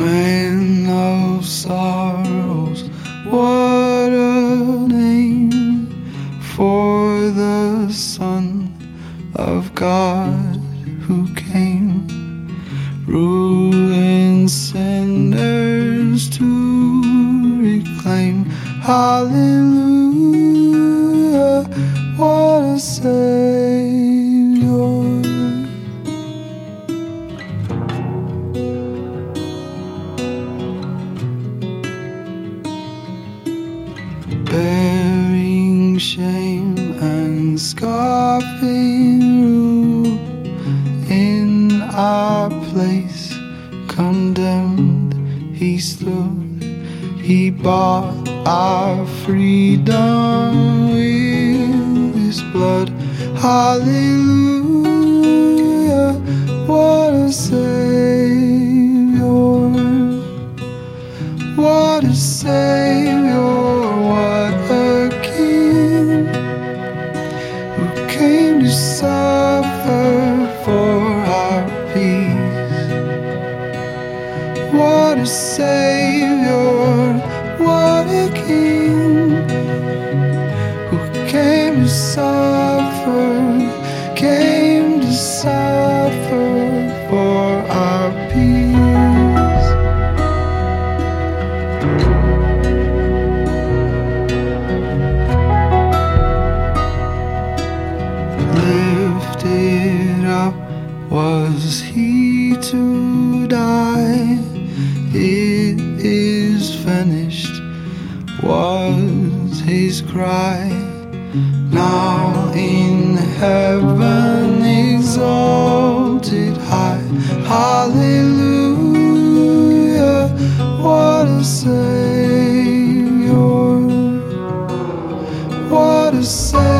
man of sorrows. What a name for the Son of God who came, ruling sinners to reclaim. Hallelujah. Shame and scoffing rule in our place. Condemned he stood he bought our freedom with his blood. Hallelujah what a savior. What a savior, came to suffer for our peace. What a savior, what a king who came to suffer, he to die. It is finished was his cry. Now in heaven exalted high. Hallelujah what a savior. What a savior,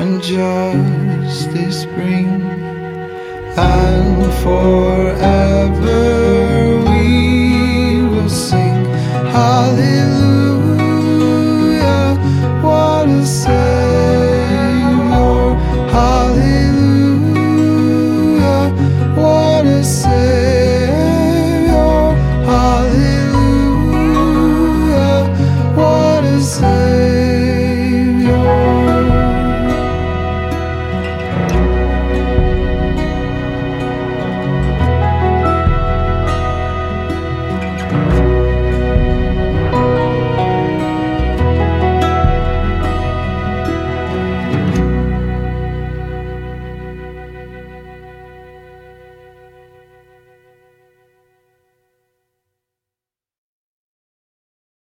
and justice bring and forever